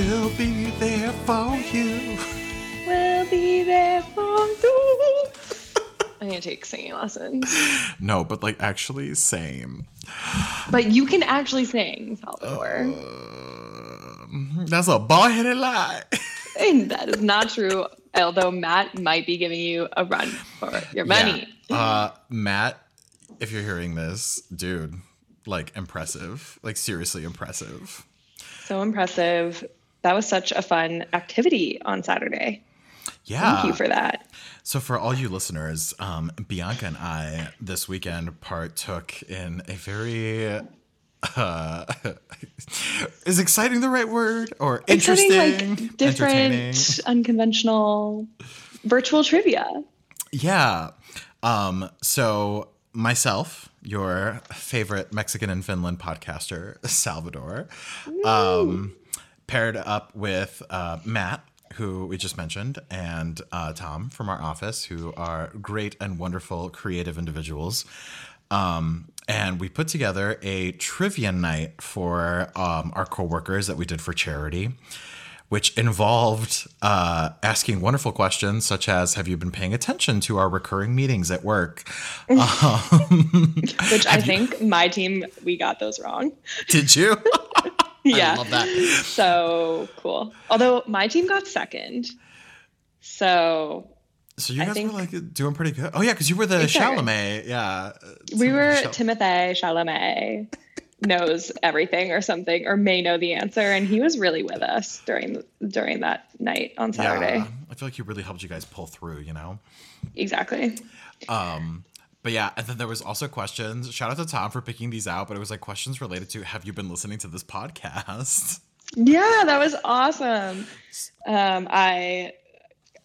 We'll be there for you. We'll be there for you. I need to take singing lessons. No, but like actually, same. But you can actually sing, Salvador. Uh, that's a bald headed lie. And that is not true. Although Matt might be giving you a run for your money. Yeah. Uh, Matt, if you're hearing this, dude, like impressive. Like seriously impressive. So impressive. That was such a fun activity on Saturday. Yeah. Thank you for that. So, for all you listeners, um, Bianca and I this weekend partook in a very. Uh, is exciting the right word or Exciting, interesting, like different, unconventional virtual trivia. Yeah. Um, so myself, your favorite Mexican and Finland podcaster, Salvador, um, paired up with uh, Matt, who we just mentioned, and uh, Tom from our office, who are great and wonderful creative individuals. Um, and we put together a trivia night for um, our coworkers that we did for charity which involved uh, asking wonderful questions such as Have you been paying attention to our recurring meetings at work? um, Which I think my team, we got those wrong. did you? yeah. I love that. So cool. Although my team got second. So So you I guys think- were like doing pretty good. Oh, yeah, because you were the Exactly. Chalamet. Yeah. we were Chal- Timothée Chalamet knows everything or something or may know the answer and he was really with us during during that night on Saturday. Yeah, I feel like he really helped you guys pull through, you know? Exactly. Um, but yeah, and then there was also questions. Shout out to Tom for picking these out, but it was like questions related to Have you been listening to this podcast? Yeah, that was awesome. Um, I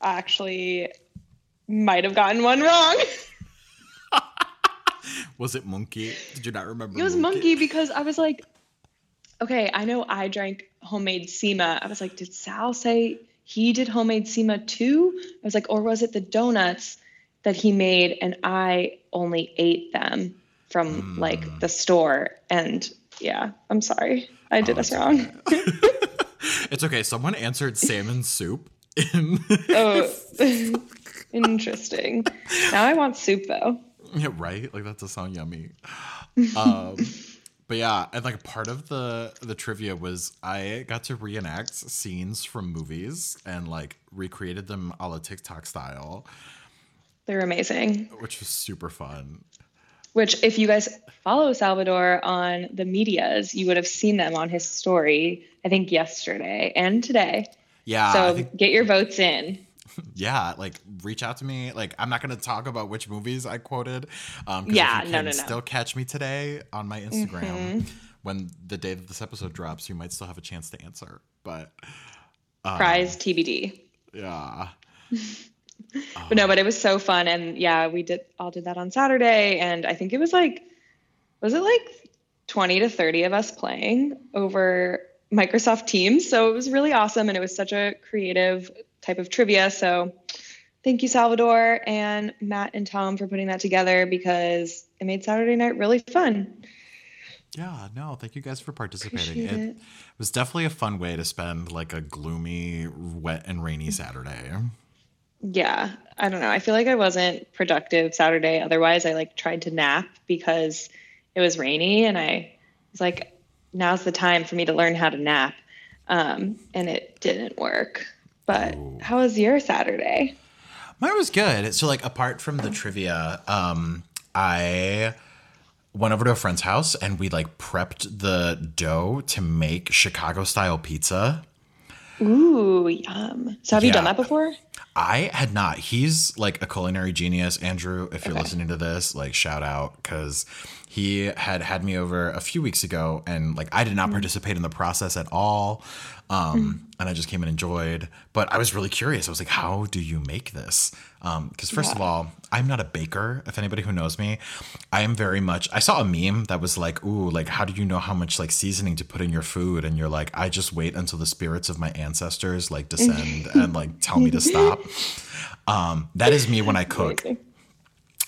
actually might have gotten one wrong. Was it Monkey? Did you not remember? It was monkey because I was like, okay, I know I drank homemade sima. I was like, did Sal say he did homemade sima too? I was like, or was it the donuts that he made and I only ate them from like the store? And yeah, I'm sorry. I did Oh, us wrong. It's okay. Someone answered salmon soup in. oh, interesting. Now I want soup though. yeah, right. Like that does sound yummy. Um, but yeah, and like part of the the trivia was I got to reenact scenes from movies and like recreated them a la TikTok style, They're amazing. which was super fun. Which, if you guys follow Salvador on the medias, you would have seen them on his story, I think yesterday and today. Yeah, so think, get your votes in. yeah. Like reach out to me. Like I'm not gonna talk about which movies I quoted. Um, Yeah, no, can no, no. Still catch me today on my Instagram. Mm-hmm. When the day that this episode drops, you might still have a chance to answer. But um, Prize TBD. yeah. Oh. But no, but it was so fun. And yeah, we did all did that on Saturday. And I think it was like, was it like 20 to 30 of us playing over Microsoft Teams? So it was really awesome. And it was such a creative type of trivia. So thank you, Salvador and Matt and Tom for putting that together because it made Saturday night really fun. Yeah, no, thank you guys for participating. It, it. was definitely a fun way to spend like a gloomy, wet, and rainy Saturday. Yeah, I don't know. I feel like I wasn't productive Saturday. Otherwise, I like tried to nap because it was rainy, and I was like, "Now's the time for me to learn how to nap," um, and it didn't work. But Oh. how was your Saturday? Mine was good. So, like, apart from the trivia, um, I went over to a friend's house and we like prepped the dough to make Chicago style pizza. Ooh, yum! So have you done that before? I had not. He's like a culinary genius, Andrew. If you're Okay. listening to this, like shout out because he had had me over a few weeks ago, and like I did Mm. not participate in the process at all, um, and I just came and enjoyed. But I was really curious. I was like, how do you make this? Because first of all, I'm not a baker. If anybody who knows me, I am very much. I saw a meme that was like, "Ooh, like how do you know how much like seasoning to put in your food?" And you're like, "I just wait until the spirits of my ancestors like descend and like tell me to stop." Um, that is me when I cook. Amazing.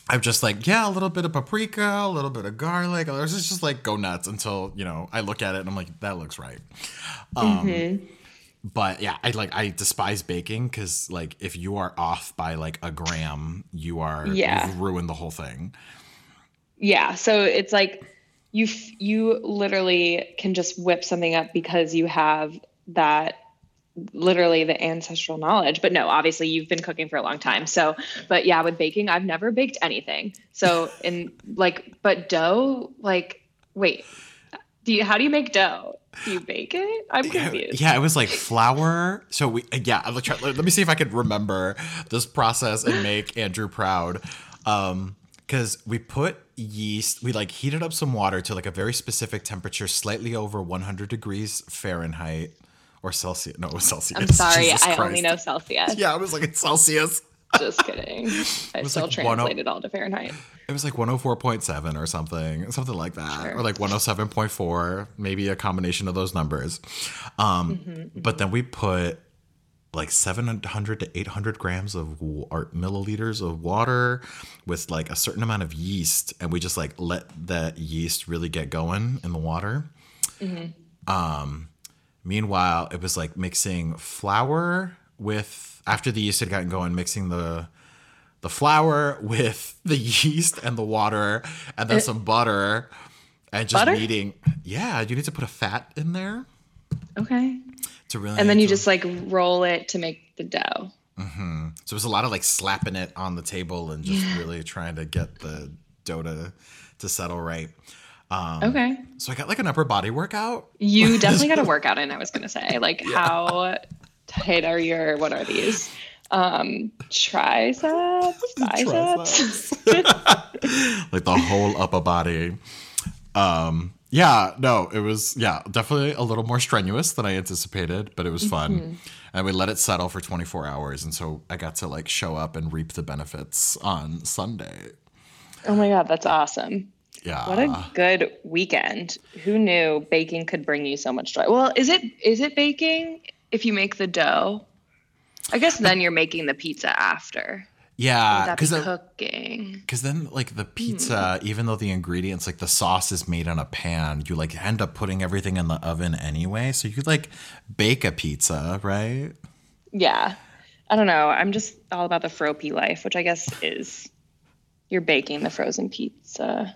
I'm just like, yeah, a little bit of paprika, a little bit of garlic. Or it's just like go nuts until you know I look at it and I'm like, that looks right. Um, but yeah, I like I despise baking because like if you are off by like a gram, you are Yeah. you've ruined the whole thing. Yeah, so it's like you you literally can just whip something up because you have that literally the ancestral knowledge. But no, obviously you've been cooking for a long time. So, but yeah, with baking, I've never baked anything. So, in like but dough, like wait, do you how do you make dough? Do you bake it? I'm confused. Yeah, it was like flour. So we yeah, I'm try, let me see if I could remember this process and make Andrew proud. Um because we put yeast, we like heated up some water to like a very specific temperature, slightly over 100 degrees Fahrenheit or Celsius. No, it was Celsius. I'm sorry, Jesus I Christ. only know Celsius. Yeah, I was like it's Celsius. Just kidding. I still like translated all to Fahrenheit. It was like 104.7 or something, something like that, Sure. or like 107.4, maybe a combination of those numbers. Um, Mm-hmm, But then we put like 700 to 800 grams of or milliliters of water with like a certain amount of yeast, and we just like let that yeast really get going in the water. Um, meanwhile, it was like mixing flour with after the yeast had gotten going, mixing the the flour with the yeast and the water and then some butter and just Uh, Butter? kneading. Yeah, you need to put a fat in there Okay. to really. And then you just like roll it to make the dough. So it was a lot of like slapping it on the table and just really trying to get the dough to, to settle right. Um, Okay. So I got like an upper body workout. You definitely got a workout in, I was gonna say. Like how tight are your what are these? Um triceps? Biceps? like the whole upper body. Um, yeah, no, it was yeah, definitely a little more strenuous than I anticipated, but it was fun. And we let it settle for 24 hours, and so I got to like show up and reap the benefits on Sunday. oh my god, that's awesome. Yeah. What a good weekend. Who knew baking could bring you so much joy? Well, is it is it baking if you make the dough? I guess then you're making the pizza after. yeah, that be because cooking? because then like the hmm. pizza, even though the ingredients like the sauce is made on a pan, you like end up putting everything in the oven anyway. So you like bake a pizza, right? Yeah. I don't know. I'm just all about the fropy life, which I guess is you're baking the frozen pizza.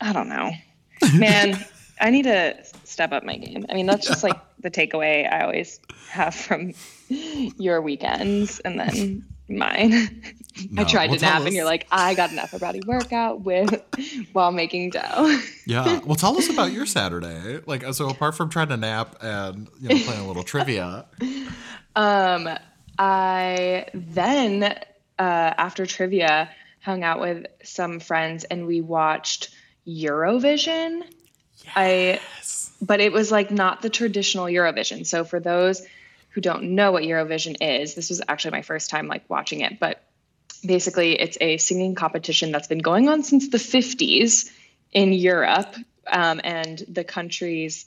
I don't know. Man, I need to step up my game. I mean, that's just like the takeaway I always have from your weekends and then mine. I tried Well, to nap and you're like, I got an upper body workout with while making dough. Yeah. Well, tell us about your Saturday. Like, so apart from trying to nap and you know playing a little trivia. Um, I then uh, after trivia hung out with some friends and we watched Eurovision. I but it was like not the traditional Eurovision. So for those who don't know what Eurovision is, this was actually my first time like watching it, but basically it's a singing competition that's been going on since the 50s in Europe um, and the countries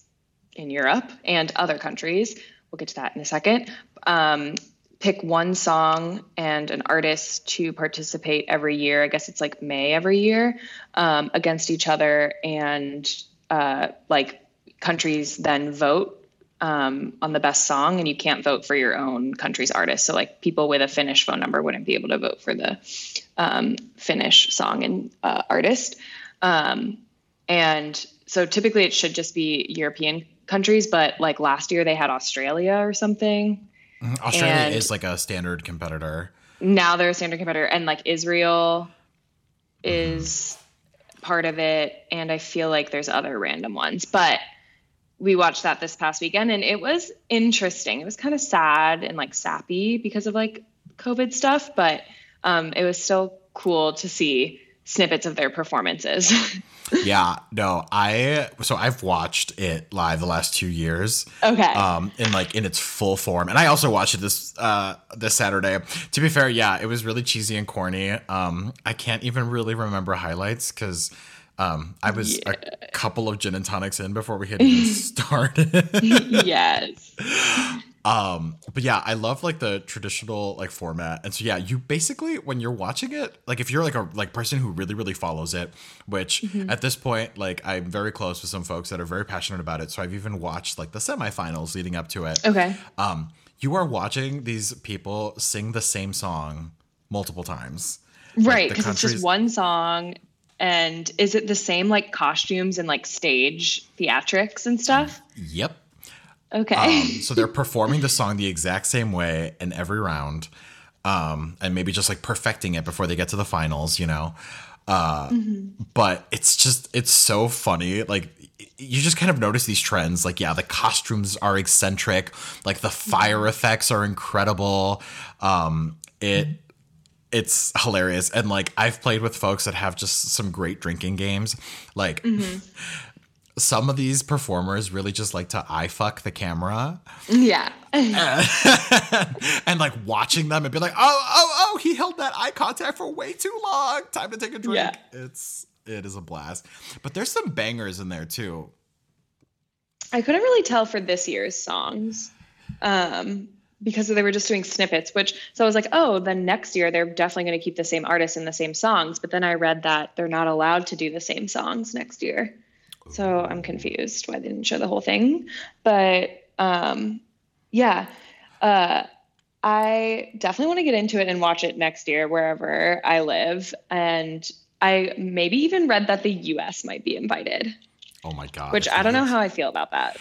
in Europe and other countries. We'll get to that in a second. Um, pick one song and an artist to participate every year. I guess it's like May every year um, against each other, and uh, like countries then vote um, on the best song, and you can't vote for your own country's artist. So like people with a Finnish phone number wouldn't be able to vote for the um, Finnish song and uh, artist. Um, and so typically it should just be European countries, but like last year they had Australia or something. Australia And- is like a standard competitor. Now they're a standard competitor, and like Israel is part of it, and I feel like there's other random ones, but we watched that this past weekend and it was interesting. It was kind of sad and like sappy because of like COVID stuff, but um, it was still cool to see snippets of their performances. Yeah. No, I so I've watched it live the last two years. okay. Um, in like in its full form, and I also watched it this uh this Saturday. To be fair, yeah, it was really cheesy and corny. Um, I can't even really remember highlights because um I was a couple of gin and tonics in before we had even started. yes. Um, but yeah, I love like the traditional like format. And so yeah, you basically when you're watching it, like if you're like a like person who really, really follows it, which Mm-hmm. at this point, like I'm very close with some folks that are very passionate about it. So I've even watched like the semifinals leading up to it. Okay. Um, you are watching these people sing the same song multiple times. Right, because it's just one song. And is it the same like costumes and like stage theatrics and stuff? Yep. Okay. Um, so they're performing the song the exact same way in every round, um, and maybe just like perfecting it before they get to the finals, you know. Uh, But it's just it's so funny. Like you just kind of notice these trends. Like yeah, the costumes are eccentric. Like the fire effects are incredible. Um, it it's hilarious and like i've played with folks that have just some great drinking games like some of these performers really just like to eye fuck the camera yeah. and like watching them and be like oh oh oh he held that eye contact for way too long time to take a drink Yeah. it's it is a blast but there's some bangers in there too I couldn't really tell for this year's songs um, because they were just doing snippets, which, so I was like, oh, then next year they're definitely going to keep the same artists and the same songs. But then I read that they're not allowed to do the same songs next year. So I'm confused why they didn't show the whole thing. But um, yeah, uh, I definitely want to get into it and watch it next year wherever I live. And I maybe even read that the US might be invited, oh my god which I don't know how I feel about that.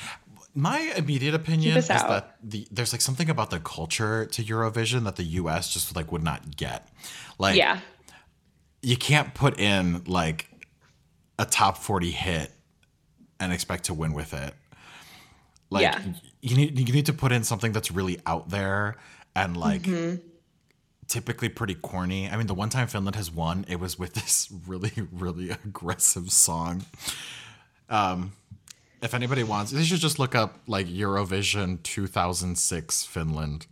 my immediate opinion is out. that the there's like something about the culture to eurovision that the us just like would not get like Yeah. you can't put in like a top 40 hit and expect to win with it. Like Yeah. you need you need to put in something that's really out there and like Mm-hmm. typically pretty corny. I mean, the one time Finland has won, it was with this really really aggressive song. Um if anybody wants, they should just look up like Eurovision 2006 Finland.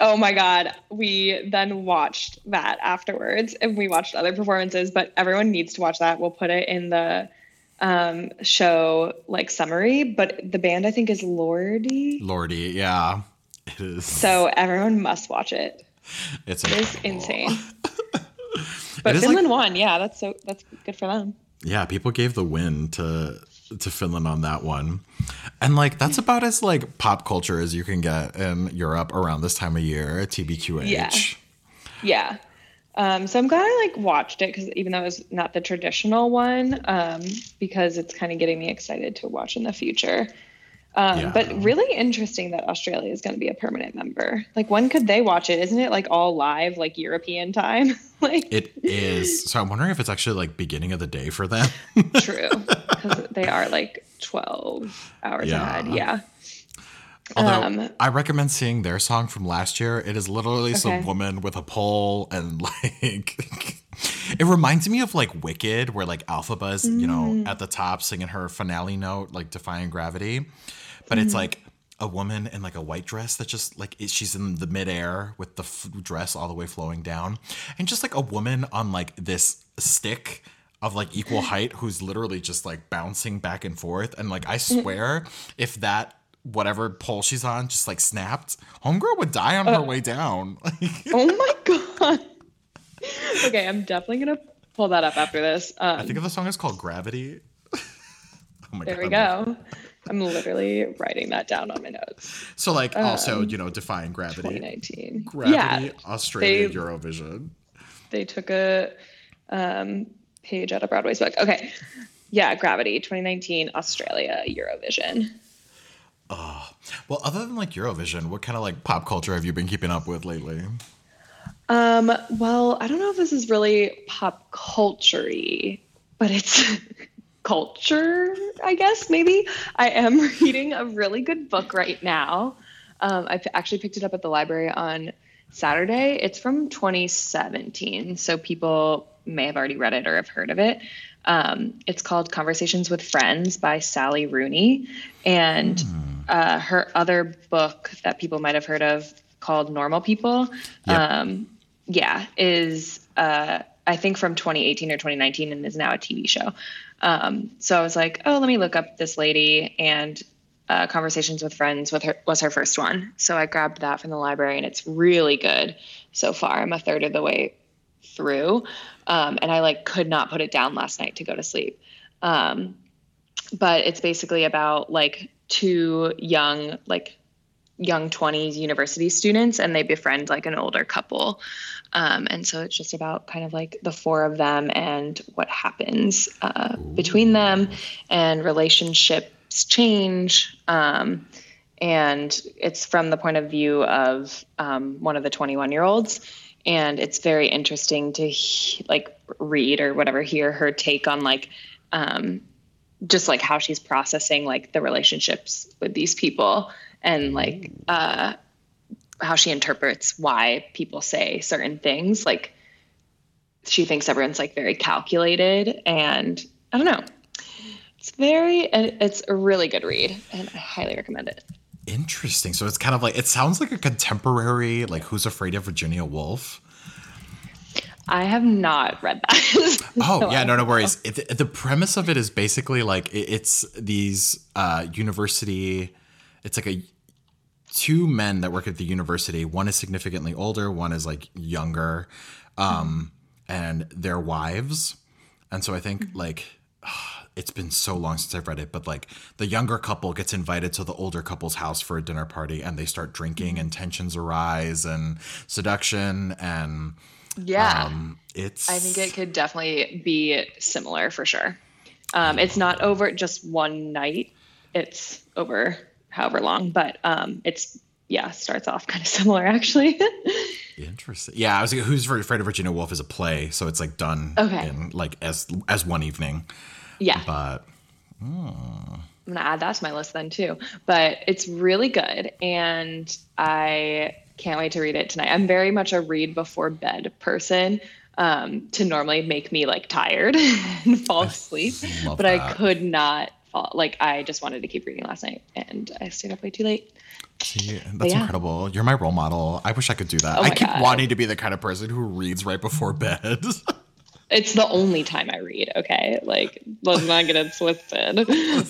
Oh my God. We then watched that afterwards and we watched other performances, but everyone needs to watch that. We'll put it in the um, show like summary, but the band I think is Lordi. Lordi, yeah. It is So everyone must watch it. it's It is insane. But is like- Finland won. Yeah, that's so that's good for them. Yeah, people gave the win to to Finland on that one. And like that's about as like pop culture as you can get in Europe around this time of year, at TBQH. Yeah. Yeah. Um, so I'm glad I like watched it because even though it was not the traditional one, um, because it's kind of getting me excited to watch in the future. Um, Yeah. But really interesting that Australia is going to be a permanent member. Like, when could they watch it? Isn't it like all live, like European time? like, It is. So I'm wondering if it's actually like beginning of the day for them. true, because they are like 12 hours Yeah. ahead. Yeah. Although Um, I recommend seeing their song from last year. It is literally some woman with a pole and like it reminds me of like Wicked, where like Elphaba is, you Mm. know, at the top singing her finale note, like defying gravity. But Mm. it's like a woman in like a white dress that just like she's in the midair with the f- dress all the way flowing down, and just like a woman on like this stick of like equal height who's literally just like bouncing back and forth. And like I swear, if that whatever pole she's on just like snapped, homegirl would die on her way down. oh my God. okay, I'm definitely going to pull that up after this. Um, I think of the song is called Gravity. oh my There we go. I'm literally writing that down on my notes. So like also, Um, you know, defying gravity. 2019. Gravity, Yeah, Australia, they- Eurovision. they took a um, page out of Broadway's book. Okay. Yeah, Gravity, 2019, Australia, Eurovision. Well, other than like Eurovision, what kind of like pop culture have you been keeping up with lately? Um, well, I don't know if this is really pop culture but it's culture, I guess, maybe. I am reading a really good book right now. Um, I actually picked it up at the library on Saturday. It's from 2017, so people may have already read it or have heard of it. Um, it's called Conversations with Friends by Sally Rooney. And uh, her other book that people might have heard of called Normal People. Yep. Um, yeah, is uh, I think from 2018 or 2019 and is now a TV show. Um, so I was like, oh, let me look up this lady. And uh, Conversations with Friends with her was her first one. So I grabbed that from the library, and it's really good so far. I'm a third of the way through, um, and I like could not put it down last night to go to sleep. Um, but it's basically about like two young like young 20s university students and they befriend like an older couple. Um, and so it's just about kind of like the four of them and what happens uh, between them and relationships change um, and it's from the point of view of um, one of the 21 year olds and it's very interesting to he- like read or whatever hear her take on like um, just like how she's processing like the relationships with these people and like uh, how she interprets why people say certain things. Like she thinks everyone's like very calculated, and I don't know. It's very, it's a really good read, and I highly recommend it. Interesting. So it's kind of like it sounds like a contemporary, like Who's Afraid of Virginia Woolf. I have not read that. oh yeah, no, no worries. It, the premise of it is basically like it, it's these uh, university. It's like a two men that work at the university. One is significantly older. One is like younger, um, and their wives. And so I think like it's been so long since I've read it, but like the younger couple gets invited to the older couple's house for a dinner party, and they start drinking, and tensions arise, and seduction, and yeah, um, it's. I think it could definitely be similar for sure. Um, it's not over just one night; it's over however long, but um, it's yeah, starts off kind of similar actually. Interesting. Yeah, I was like, Who's Afraid of Virginia Woolf is a play, so it's like done Okay. in like as as one evening. yeah, But I'm gonna add that to my list then too. But it's really good, and I can't wait to read it tonight. I'm very much a read before bed person. Um, to normally make me like tired and fall asleep, love but I could not fall. Like I just wanted to keep reading last night, and I stayed up way too late. see, that's yeah. incredible. You're my role model. I wish I could do that. Oh I keep God. wanting to be the kind of person who reads right before bed. It's the only time I read. Okay, like let's not get it twisted.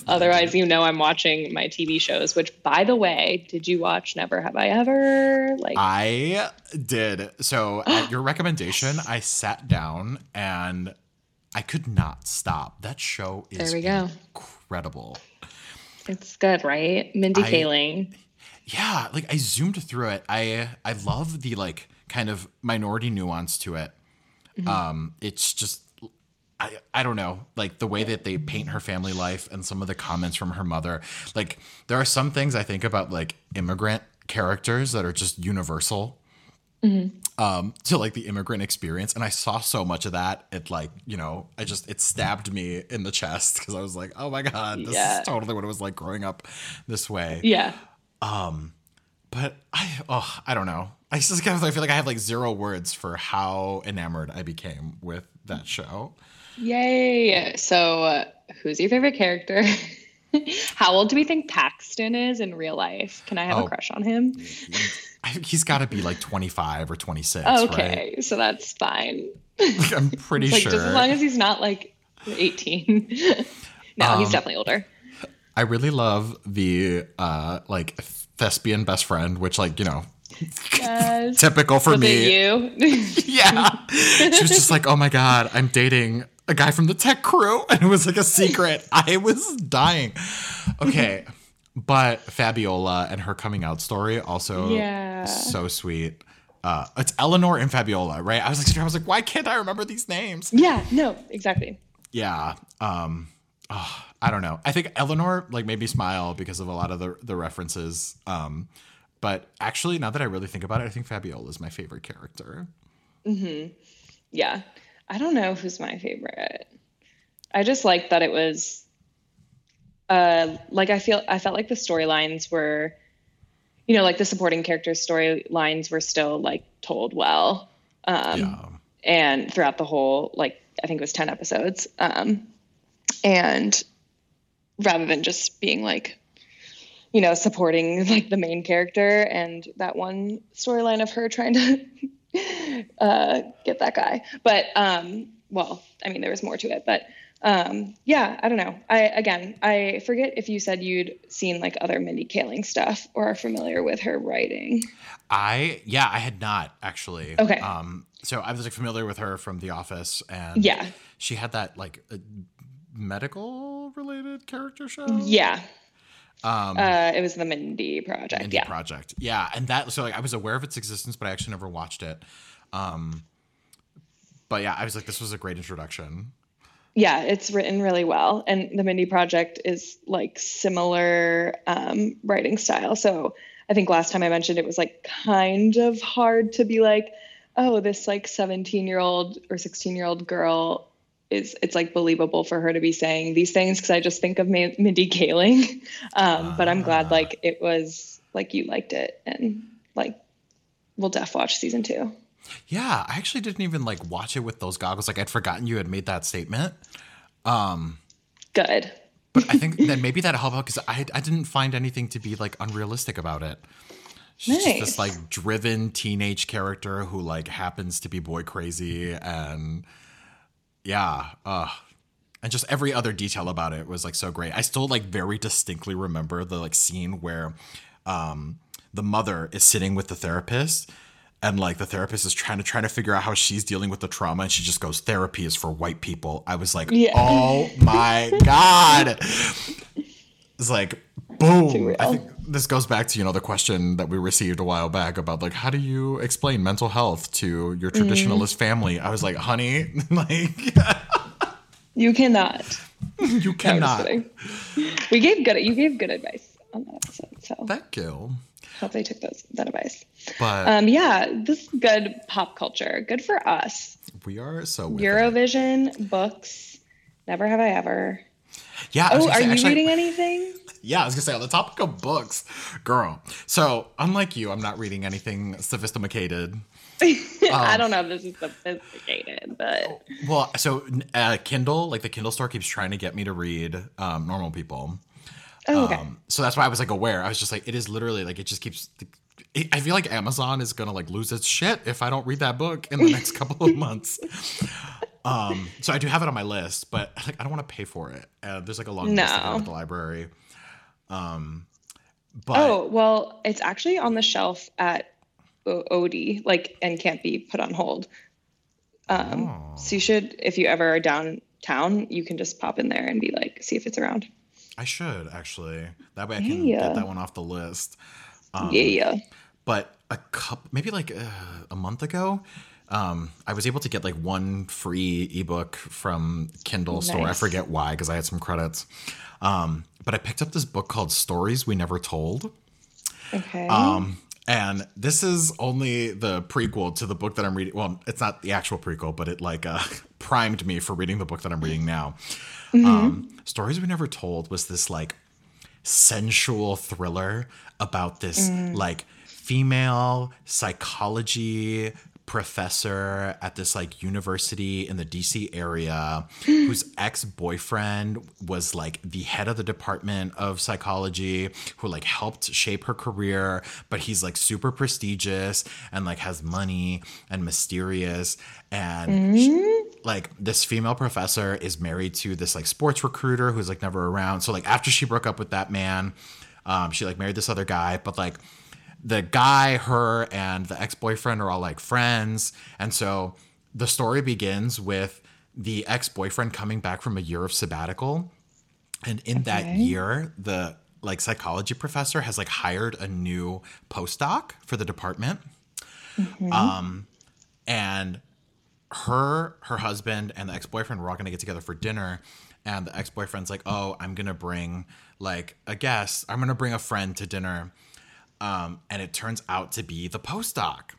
Otherwise, you know I'm watching my TV shows. Which, by the way, did you watch Never Have I Ever? Like, I did. So at your recommendation, I sat down and I could not stop. That show is There we go. incredible. it's good, right? Mindy I- Kaling. yeah like i zoomed through it i i love the like kind of minority nuance to it um it's just I, I don't know like the way that they paint her family life and some of the comments from her mother like there are some things i think about like immigrant characters that are just universal um to like the immigrant experience and i saw so much of that it like you know i just it stabbed me in the chest because i was like oh my god this Yeah. is totally what it was like growing up this way Yeah. Um, but I oh I don't know. I just kind of I feel like I have like zero words for how enamored I became with that show. Yay. So, uh, who's your favorite character? How old do we think Paxton is in real life? Can I have Oh. a crush on him? He's got to be like 25 or 26, right? Okay, so that's fine. Like, I'm pretty Like, sure. just as long as he's not like 18. no, Um, he's definitely older. I really love the uh like thespian best friend, which like, you know, Yes. typical for Was me. you? Yeah. she was just like, "Oh my god, I'm dating a guy from the tech crew." And it was like a secret. I was dying. Okay. But Fabiola and her coming out story also Yeah. so sweet. Uh, it's Eleanor and Fabiola, right? I was like, I was like, why can't I remember these names? yeah, no, exactly. Yeah. Um, oh, I don't know. I think Eleanor like made me smile because of a lot of the the references. Um, but actually, now that I really think about it, I think Fabiola is my favorite character. Yeah. I don't know who's my favorite. I just like that it was uh like I feel I felt like the storylines were you know, like the supporting characters storylines were still like told well. Um yeah. and throughout the whole like I think it was 10 episodes. Um and rather than just being like you know, supporting like the main character and that one storyline of her trying to uh, get that guy. But um, well, I mean, there was more to it, but um, yeah, I don't know. I again, I forget if you said you'd seen like other Mindy Kaling stuff or are familiar with her writing. I yeah, I had not actually. Okay. Um, so I was like familiar with her from The Office, and Yeah, she had that like uh, medical related character show. yeah. Um, Uh, it was the Mindy Project. Indie yeah, Project. Yeah, and that so like I was aware of its existence, but I actually never watched it. Um, but yeah, I was like, this was a great introduction. yeah. It's written really well, and the Mindy Project is like similar um, writing style. So I think last time I mentioned it was like kind of hard to be like, oh, this like 17 year old or 16 year old girl is it's like believable for her to be saying these things because I just think of Ma- Mindy Kaling. Um, but I'm glad Ah. like it was like you liked it and like we'll def watch season two. Yeah, I actually didn't even like watch it with those goggles. Like I'd forgotten you had made that statement. Good. But I think that maybe that helped out because I I didn't find anything to be like unrealistic about it. She's just this like driven teenage character who like happens to be boy crazy and yeah, uh and just every other detail about it was like so great. I still like very distinctly remember the like scene where um the mother is sitting with the therapist and like the therapist is trying to trying to figure out how she's dealing with the trauma and she just goes therapy is for white people. I was like, Yeah. "Oh my god." It's like boom. I think this goes back to, you know, the question that we received a while back about like how do you explain mental health to your Mm-hmm. traditionalist family? I was like, "Honey, like You cannot. you No, cannot." kidding. We gave good. You gave good advice on that episode, so Thank you. hope they took those that advice. But Um, yeah, this is good pop culture. Good for us. we are so with it. Eurovision books. Never have I ever. Yeah, I was Oh, are say, you actually- reading anything? Yeah, I was gonna say on the topic of books, girl. So unlike you, I'm not reading anything sophisticated. I don't know if this is sophisticated, but Well, so uh, Kindle, like the Kindle store, keeps trying to get me to read um, Normal People. oh, okay. Um, so that's why I was like aware. I was just like, it is literally like it just keeps. It, I feel like Amazon is gonna like lose its shit if I don't read that book in the next couple of months. Um, so I do have it on my list, but like I don't want to pay for it. Uh, there's like a long list to at the library. Um, but oh, well, it's actually on the shelf at O- Oodi, like, and can't be put on hold. Um, Oh. So you should, if you ever are downtown, you can just pop in there and be like, see if it's around. I should actually. That way I can Yeah. get that one off the list. Um, yeah. but a couple maybe like uh, a month ago um, i was able to get like one free ebook from kindle store. I forget why because i had some credits. Um, but i picked up this book called stories we never told. Okay. um, and this is only the prequel to the book that i'm reading. Well it's not the actual prequel but it like uh, primed me for reading the book that i'm reading now. Um, stories we never told was this like sensual thriller about this like female psychology professor at this like university in the DC area whose ex-boyfriend was like the head of the department of psychology who like helped shape her career but he's like super prestigious and like has money and mysterious and she- like this female professor is married to this like sports recruiter who's like never around. So like after she broke up with that man, um, she like married this other guy, but like the guy, her, and the ex-boyfriend are all like friends. And so the story begins with the ex-boyfriend coming back from a year of sabbatical. And in that year, the like psychology professor has like hired a new postdoc for the department. Um, and her her husband and the ex-boyfriend were all going to get together for dinner and the ex-boyfriend's like oh i'm going to bring like a guest i'm going to bring a friend to dinner um, and it turns out to be the postdoc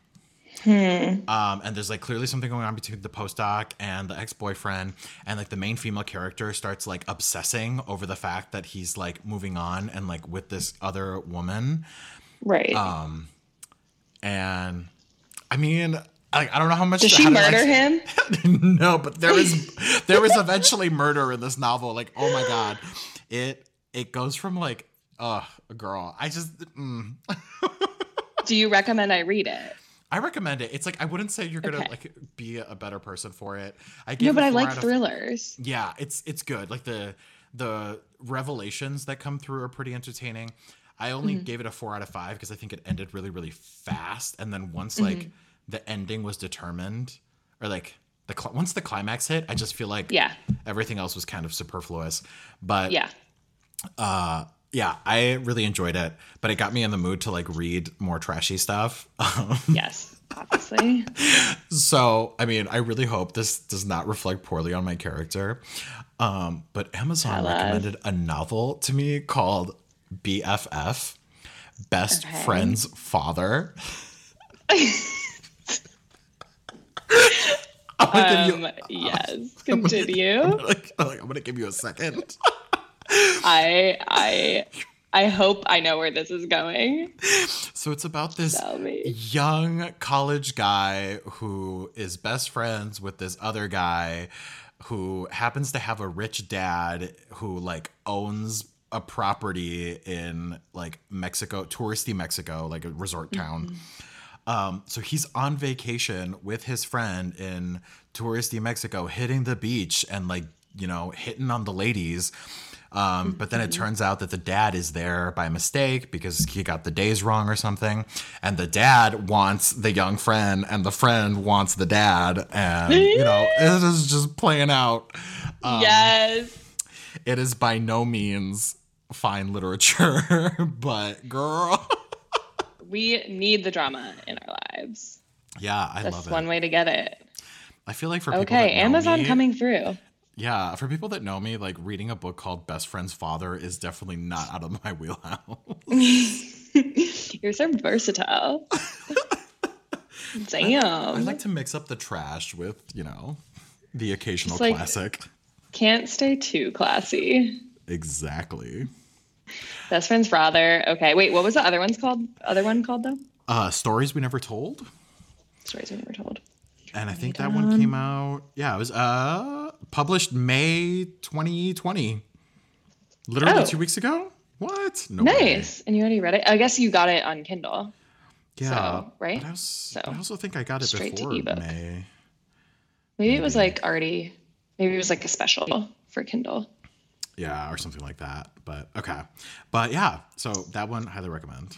um, and there's like clearly something going on between the postdoc and the ex-boyfriend and like the main female character starts like obsessing over the fact that he's like moving on and like with this other woman right. um, and i mean I, I don't know how much Does she murder like, him? no, but there is there was eventually murder in this novel. Like, oh my god, it it goes from like, uh, girl, I just, mm. Do you recommend I read it? I recommend it. It's like I wouldn't say you're gonna Okay. like be a better person for it. I No, but I like out of- thrillers. Yeah, it's it's good. Like the the revelations that come through are pretty entertaining. I only Mm-hmm. gave it a four out of five because I think it ended really really fast, and then once like Mm-hmm. the ending was determined, or like the cl- once the climax hit, I just feel like Yeah. everything else was kind of superfluous. But Yeah. uh yeah i really enjoyed it but it got me in the mood to like read more trashy stuff Um, Yes. Obviously. so i mean i really hope this does not reflect poorly on my character um but amazon recommended a novel to me called bff best Okay. friend's father I'm gonna Um, you, yes. Continue. like, like, I'm gonna give you a second. I I I hope I know where this is going. So it's about this young college guy who is best friends with this other guy who happens to have a rich dad who like owns a property in like Mexico, touristy Mexico, like a resort town. Um, so he's on vacation with his friend in touristy Mexico, hitting the beach and like, you know, hitting on the ladies. Um, but then it turns out that the dad is there by mistake because he got the days wrong or something. And the dad wants the young friend, and the friend wants the dad. And, you know, it is just playing out. Um, yes. It is by no means fine literature, but girl. We need the drama in our lives. yeah, I That's love it. one way to get it. I feel like for people Okay, Amazon me- coming through. Yeah, for people that know me, like reading a book called Best Friend's Father is definitely not out of my wheelhouse. You're so versatile. Damn. I like to mix up the trash with, you know, the occasional like- classic. Can't stay too classy. Exactly. Best friend's father. Okay, wait. What was the other one's called? Other one called though? Uh, Stories We Never Told. Stories we never told. And I think that one came out. Yeah, it was uh published May 2020. Literally Oh. two weeks ago. What? No way. Nice. And you already read it. I guess you got it on Kindle. Yeah. So, right? But I, was, So, I also think I got it straight to before ebook. May. Maybe it was like already. Maybe it was like a special for Kindle. Yeah, or something like that. But okay. But yeah, so that one highly recommend.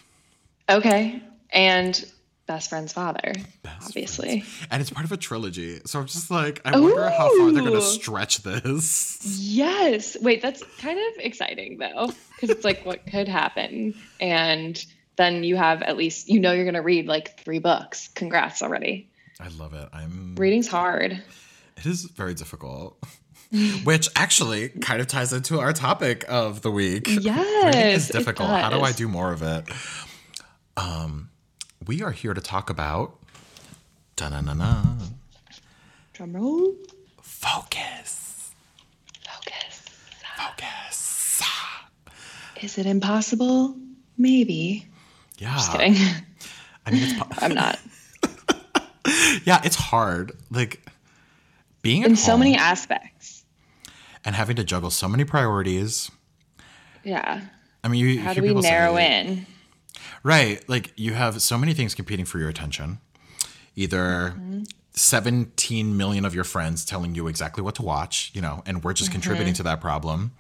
Okay. And best friend's father, Best obviously. Friends. And it's part of a trilogy. So I'm just like, I wonder how far they're gonna stretch this. Yes. Wait, that's kind of exciting though, because it's like what could happen, and then you have at least you know you're gonna read like three books. Congrats already. I love it. I'm Reading's hard. it is very difficult. Which actually kind of ties into our topic of the week. Reading Yes, is it difficult. How do I do more of it? Um, we are here to talk about da-na-na-na, Drum roll. focus. Focus. Focus. Is it impossible? Maybe. Yeah. Just kidding. I mean, it's po- I'm not. yeah, it's hard. Like being In so many aspects. and having to juggle so many priorities. Yeah. I mean, you How do we people say, narrow in? Right. Like you have so many things competing for your attention. Either Mm-hmm. 17 million of your friends telling you exactly what to watch, you know, and we're just Mm-hmm. contributing to that problem.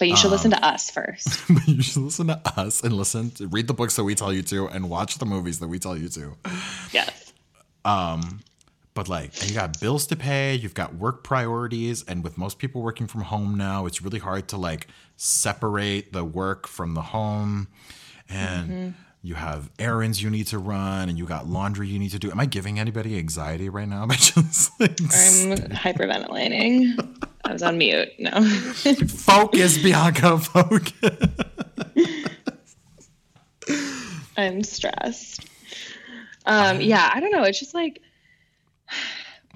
But you should listen Um, to us first. But you should listen to us and listen to read the books that we tell you to and watch the movies that we tell you to. yes. Um, But like you got bills to pay, you've got work priorities, and with most people working from home now, it's really hard to like separate the work from the home. And Mm-hmm. you have errands you need to run and you got laundry you need to do. Am I giving anybody anxiety right now by just like I'm hyperventilating. I was on mute. No. focus, Bianca, focus? I'm stressed. Um, yeah, I don't know. It's just like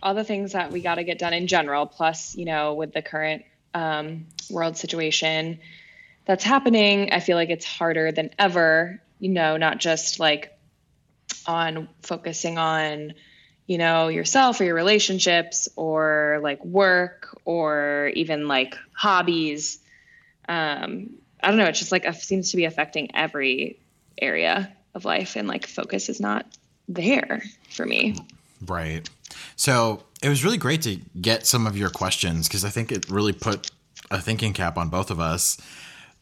all the things that we got to get done in general, plus, you know, with the current um, world situation that's happening, I feel like it's harder than ever, you know, not just like on focusing on, you know, yourself or your relationships or like work or even like hobbies. Um, I don't know. It's just like seems to be affecting every area of life, and like focus is not there for me. Right. So it was really great to get some of your questions because I think it really put a thinking cap on both of us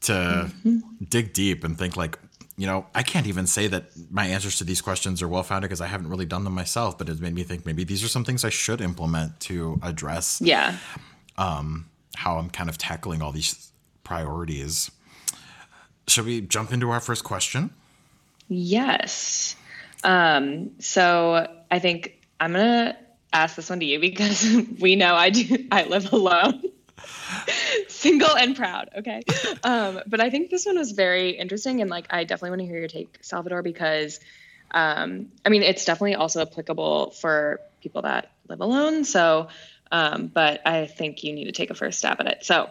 to mm-hmm. dig deep and think like, you know, I can't even say that my answers to these questions are well founded because I haven't really done them myself, but it made me think maybe these are some things I should implement to address yeah. um, how I'm kind of tackling all these priorities. Should we jump into our first question? Yes. Um, so I think I'm gonna ask this one to you because we know I do I live alone. single and proud okay um, but i think this one was very interesting and like i definitely want to hear your take salvador because um, i mean it's definitely also applicable for people that live alone so um, but i think you need to take a first stab at it so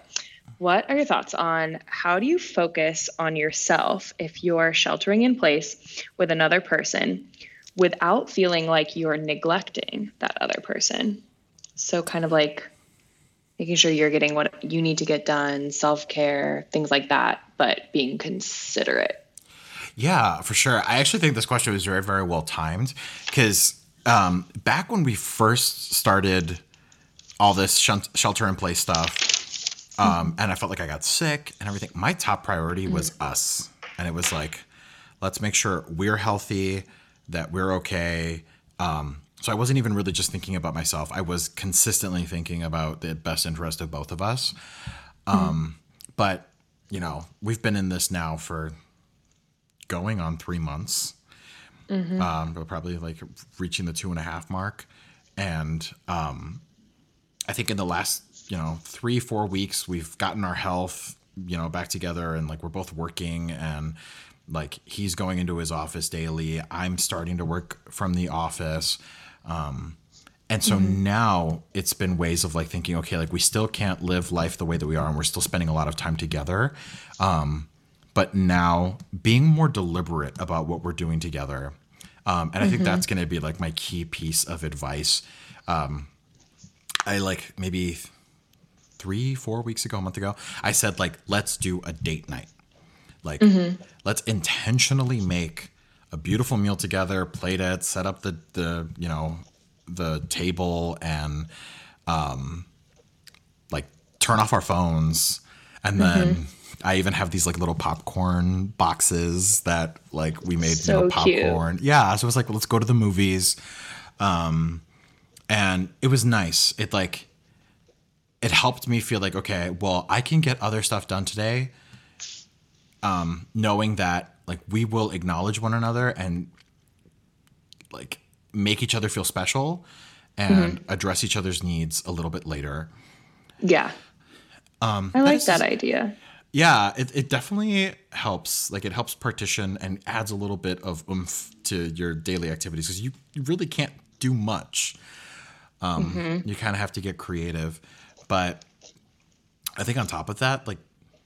what are your thoughts on how do you focus on yourself if you're sheltering in place with another person without feeling like you're neglecting that other person? So, kind of like making sure you're getting what you need to get done, self care, things like that, but being considerate. Yeah, for sure. I actually think this question was very, very well timed because um, back when we first started all this shelter in place stuff, um, and I felt like I got sick and everything. My top priority was mm-hmm. us, and it was like, let's make sure we're healthy, that we're okay. Um, so I wasn't even really just thinking about myself. I was consistently thinking about the best interest of both of us. Um, mm-hmm. But you know, we've been in this now for going on three months. Mm-hmm. Um, but probably like reaching the two and a half mark, and um, I think in the last you know three four weeks we've gotten our health you know back together and like we're both working and like he's going into his office daily i'm starting to work from the office um, and so mm-hmm. now it's been ways of like thinking okay like we still can't live life the way that we are and we're still spending a lot of time together um, but now being more deliberate about what we're doing together um, and i think mm-hmm. that's going to be like my key piece of advice um, i like maybe three, four weeks ago, a month ago, I said like, let's do a date night. Like, mm-hmm. let's intentionally make a beautiful meal together, plate it, set up the the you know the table, and um, like turn off our phones, and then. Mm-hmm. I even have these like little popcorn boxes that like we made so you know, popcorn. Cute. Yeah, so it was like let's go to the movies, um, and it was nice. It like it helped me feel like okay well i can get other stuff done today um, knowing that like we will acknowledge one another and like make each other feel special and mm-hmm. address each other's needs a little bit later. Yeah. Um, i like that, that idea. Yeah it, it definitely helps like it helps partition and adds a little bit of oomph to your daily activities because you, you really can't do much. Um, mm-hmm. you kind of have to get creative but I think on top of that, like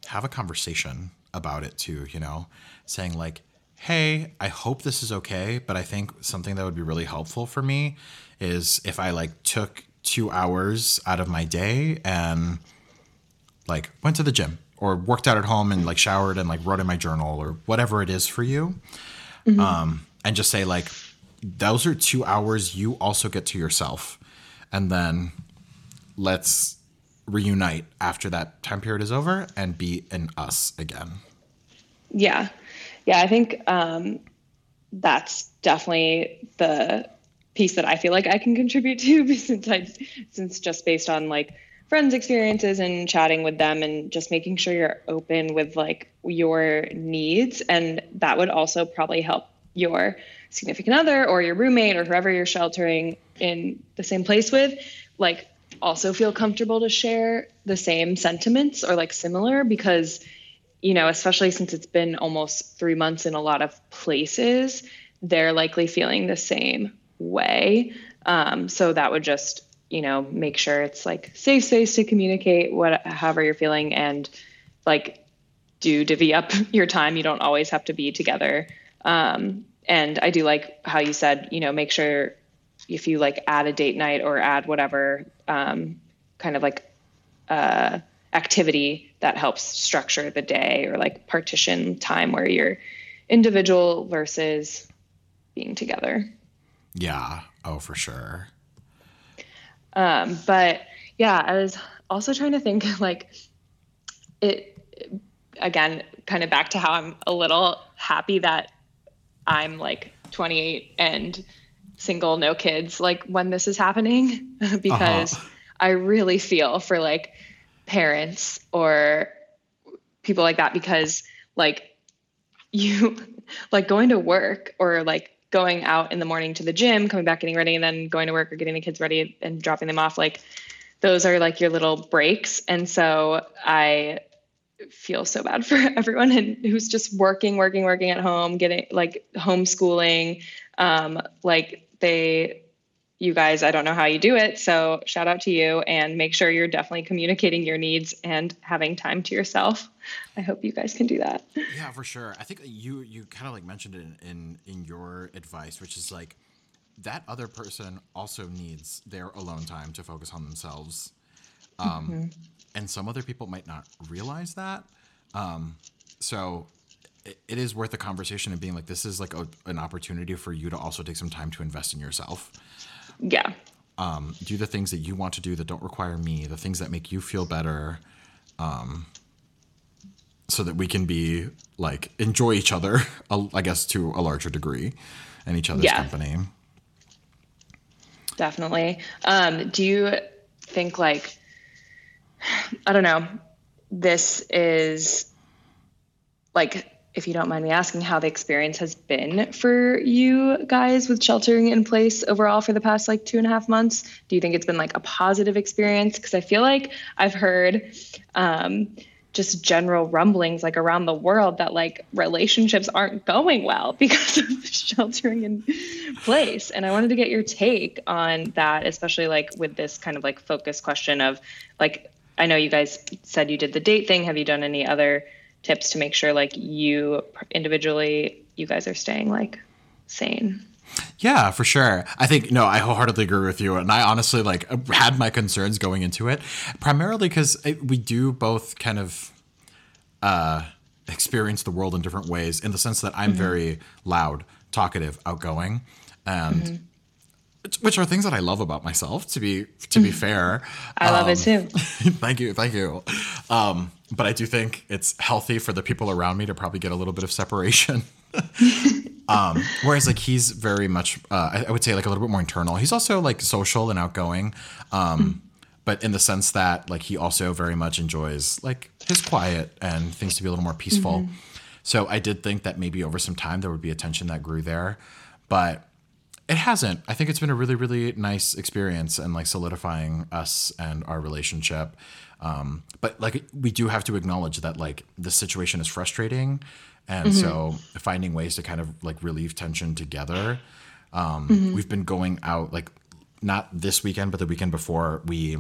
have a conversation about it too, you know, saying like, hey, I hope this is okay, but I think something that would be really helpful for me is if I like took two hours out of my day and like went to the gym or worked out at home and like showered and like wrote in my journal or whatever it is for you. Mm-hmm. Um, and just say like, those are two hours you also get to yourself. And then let's reunite after that time period is over and be an us again. Yeah. Yeah. I think um, that's definitely the piece that I feel like I can contribute to since I, since just based on like friends' experiences and chatting with them and just making sure you're open with like your needs. And that would also probably help your significant other or your roommate or whoever you're sheltering in the same place with, like also feel comfortable to share the same sentiments or like similar because you know especially since it's been almost 3 months in a lot of places they're likely feeling the same way. Um, so that would just you know make sure it's like safe space to communicate what however you're feeling and like do divvy up your time. You don't always have to be together. Um, and i do like how you said you know make sure if you like add a date night or add whatever um, kind of like uh, activity that helps structure the day or like partition time where you're individual versus being together. Yeah. Oh, for sure. Um, but yeah, I was also trying to think like it again, kind of back to how I'm a little happy that I'm like 28 and single, no kids, like when this is happening, because uh-huh. I really feel for like parents or people like that because like you like going to work or like going out in the morning to the gym, coming back, getting ready, and then going to work or getting the kids ready and dropping them off. Like those are like your little breaks. And so I feel so bad for everyone who's just working, working, working at home, getting like homeschooling. Um, like they you guys, I don't know how you do it. So shout out to you and make sure you're definitely communicating your needs and having time to yourself. I hope you guys can do that. Yeah, for sure. I think you you kind of like mentioned it in, in in your advice, which is like that other person also needs their alone time to focus on themselves. Um, mm-hmm. And some other people might not realize that. Um, so it, it is worth a conversation and being like, this is like a, an opportunity for you to also take some time to invest in yourself. Yeah. Um, do the things that you want to do that don't require me, the things that make you feel better, um, so that we can be like enjoy each other, I guess, to a larger degree, and each other's yeah. company. Definitely. Um, do you think like I don't know, this is like if you don't mind me asking, how the experience has been for you guys with sheltering in place overall for the past like two and a half months. Do you think it's been like a positive experience? Because I feel like I've heard um, just general rumblings like around the world that like relationships aren't going well because of sheltering in place. And I wanted to get your take on that, especially like with this kind of like focus question of like, I know you guys said you did the date thing. Have you done any other? Tips to make sure like you individually you guys are staying like sane yeah, for sure. I think no, I wholeheartedly agree with you, and I honestly like had my concerns going into it, primarily because we do both kind of uh, experience the world in different ways. In the sense that I'm mm-hmm. very loud, talkative, outgoing, and mm-hmm. Which are things that I love about myself. To be to be mm-hmm. fair, I um, love it too. thank you, thank you. Um, but I do think it's healthy for the people around me to probably get a little bit of separation. um, whereas like he's very much, uh, I, I, would say like a little bit more internal. He's also like social and outgoing, um, mm. but in the sense that like he also very much enjoys like his quiet and things to be a little more peaceful. Mm-hmm. So I did think that maybe over some time there would be a tension that grew there, but it hasn't. I think it's been a really, really nice experience and like solidifying us and our relationship. Um, but like we do have to acknowledge that like the situation is frustrating, and mm-hmm. so finding ways to kind of like relieve tension together. Um, mm-hmm. We've been going out like not this weekend, but the weekend before we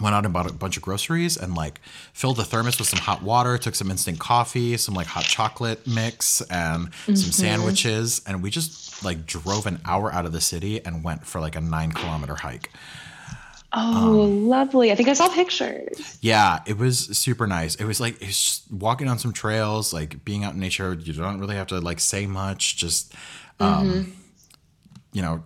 went out and bought a bunch of groceries and like filled the thermos with some hot water, took some instant coffee, some like hot chocolate mix, and mm-hmm. some sandwiches, and we just like drove an hour out of the city and went for like a nine kilometer hike. Oh, um, lovely. I think I saw pictures. Yeah, it was super nice. It was like it's walking on some trails, like being out in nature. You don't really have to like say much, just um, mm-hmm. you know,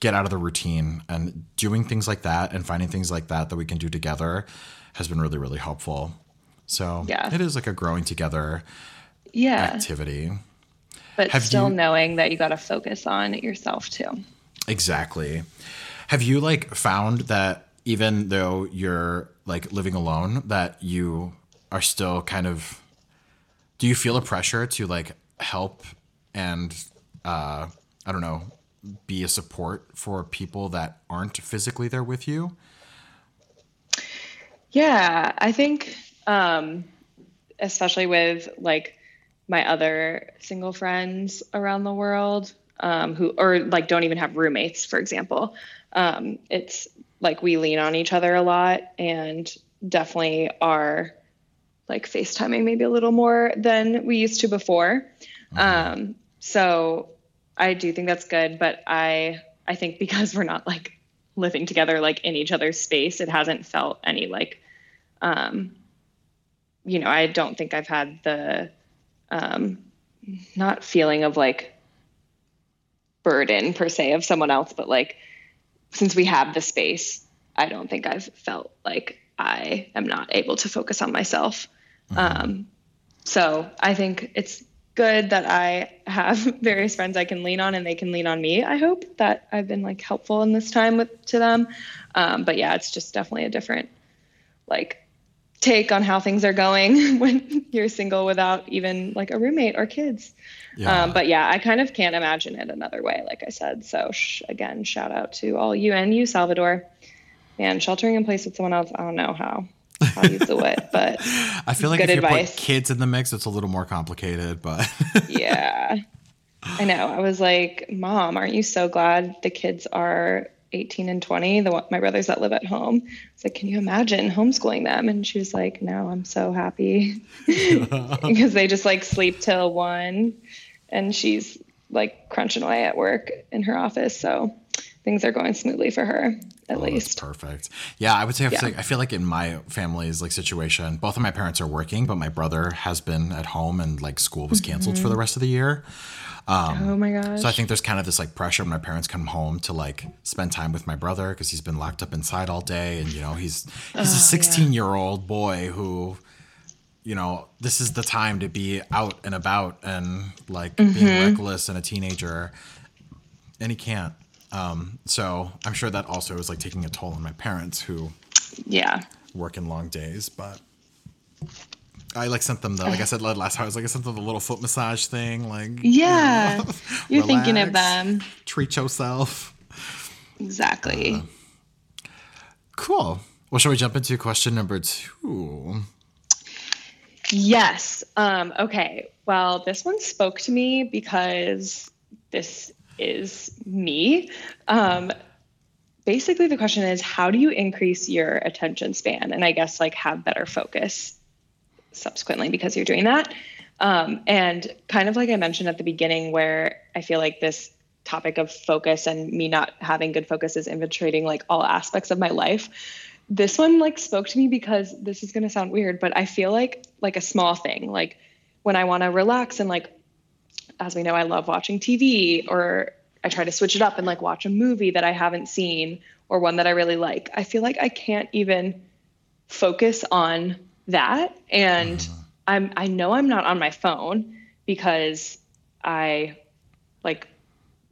get out of the routine and doing things like that and finding things like that that we can do together has been really really helpful. So, yeah. It is like a growing together yeah. activity. But have still you, knowing that you got to focus on yourself too. Exactly. Have you like found that even though you're like living alone, that you are still kind of do you feel a pressure to like help and uh I don't know, be a support for people that aren't physically there with you? Yeah, I think um especially with like my other single friends around the world um, who or like don't even have roommates for example um, it's like we lean on each other a lot and definitely are like FaceTiming maybe a little more than we used to before. Mm-hmm. Um, so I do think that's good, but I I think because we're not like living together like in each other's space, it hasn't felt any like um you know, I don't think I've had the um not feeling of like burden per se of someone else, but like since we have the space, I don't think I've felt like I am not able to focus on myself. Mm-hmm. Um, so I think it's good that I have various friends I can lean on and they can lean on me. I hope that I've been like helpful in this time with to them. Um, but yeah, it's just definitely a different like take on how things are going when you're single without even like a roommate or kids. Yeah. Um, but yeah, I kind of can't imagine it another way, like I said. So sh- again, shout out to all you and you, Salvador. Man, sheltering in place with someone else, I don't know how. How you do it, but I feel like if you advice. put kids in the mix, it's a little more complicated. But yeah, I know. I was like, Mom, aren't you so glad the kids are 18 and 20, the my brothers that live at home. It's like, can you imagine homeschooling them? And she was like, no, I'm so happy because they just like sleep till one and she's like crunching away at work in her office. So things are going smoothly for her at oh, least. perfect. Yeah, I would say yeah. I feel like in my family's like situation, both of my parents are working, but my brother has been at home and like school was canceled mm-hmm. for the rest of the year. Um, oh my gosh. So I think there's kind of this like pressure when my parents come home to like spend time with my brother because he's been locked up inside all day, and you know he's he's oh, a 16 yeah. year old boy who, you know, this is the time to be out and about and like mm-hmm. being reckless and a teenager, and he can't. Um, so I'm sure that also is like taking a toll on my parents who, yeah, work in long days, but. I like sent them the like I said last time I was like I sent them the little foot massage thing like yeah. you know, relax, thinking of them. treat yourself. Exactly. Uh, cool. Well shall we jump into question number two? Yes. Um okay. Well this one spoke to me because this is me um basically the question is how do you increase your attention span and i guess like have better focus subsequently because you're doing that. Um, and kind of like I mentioned at the beginning, where I feel like this topic of focus and me not having good focus is infiltrating like all aspects of my life. This one like spoke to me because this is going to sound weird, but I feel like like a small thing, like when I want to relax and like as we know, I love watching TV or I try to switch it up and like watch a movie that I haven't seen or one that I really like. I feel like I can't even focus on that and mm-hmm. i'm i know i'm not on my phone because i like